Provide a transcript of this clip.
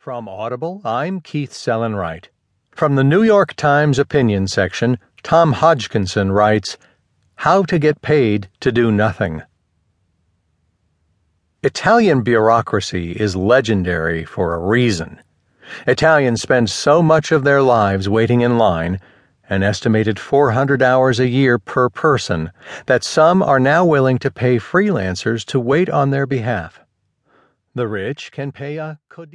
From Audible, I'm Keith Sellon-Wright. From the New York Times opinion section, Tom Hodgkinson writes How to Get Paid to Do Nothing. Italian bureaucracy is legendary for a reason. Italians spend so much of their lives waiting in line, an estimated 400 hours a year per person, that some are now willing to pay freelancers to wait on their behalf. The rich can pay a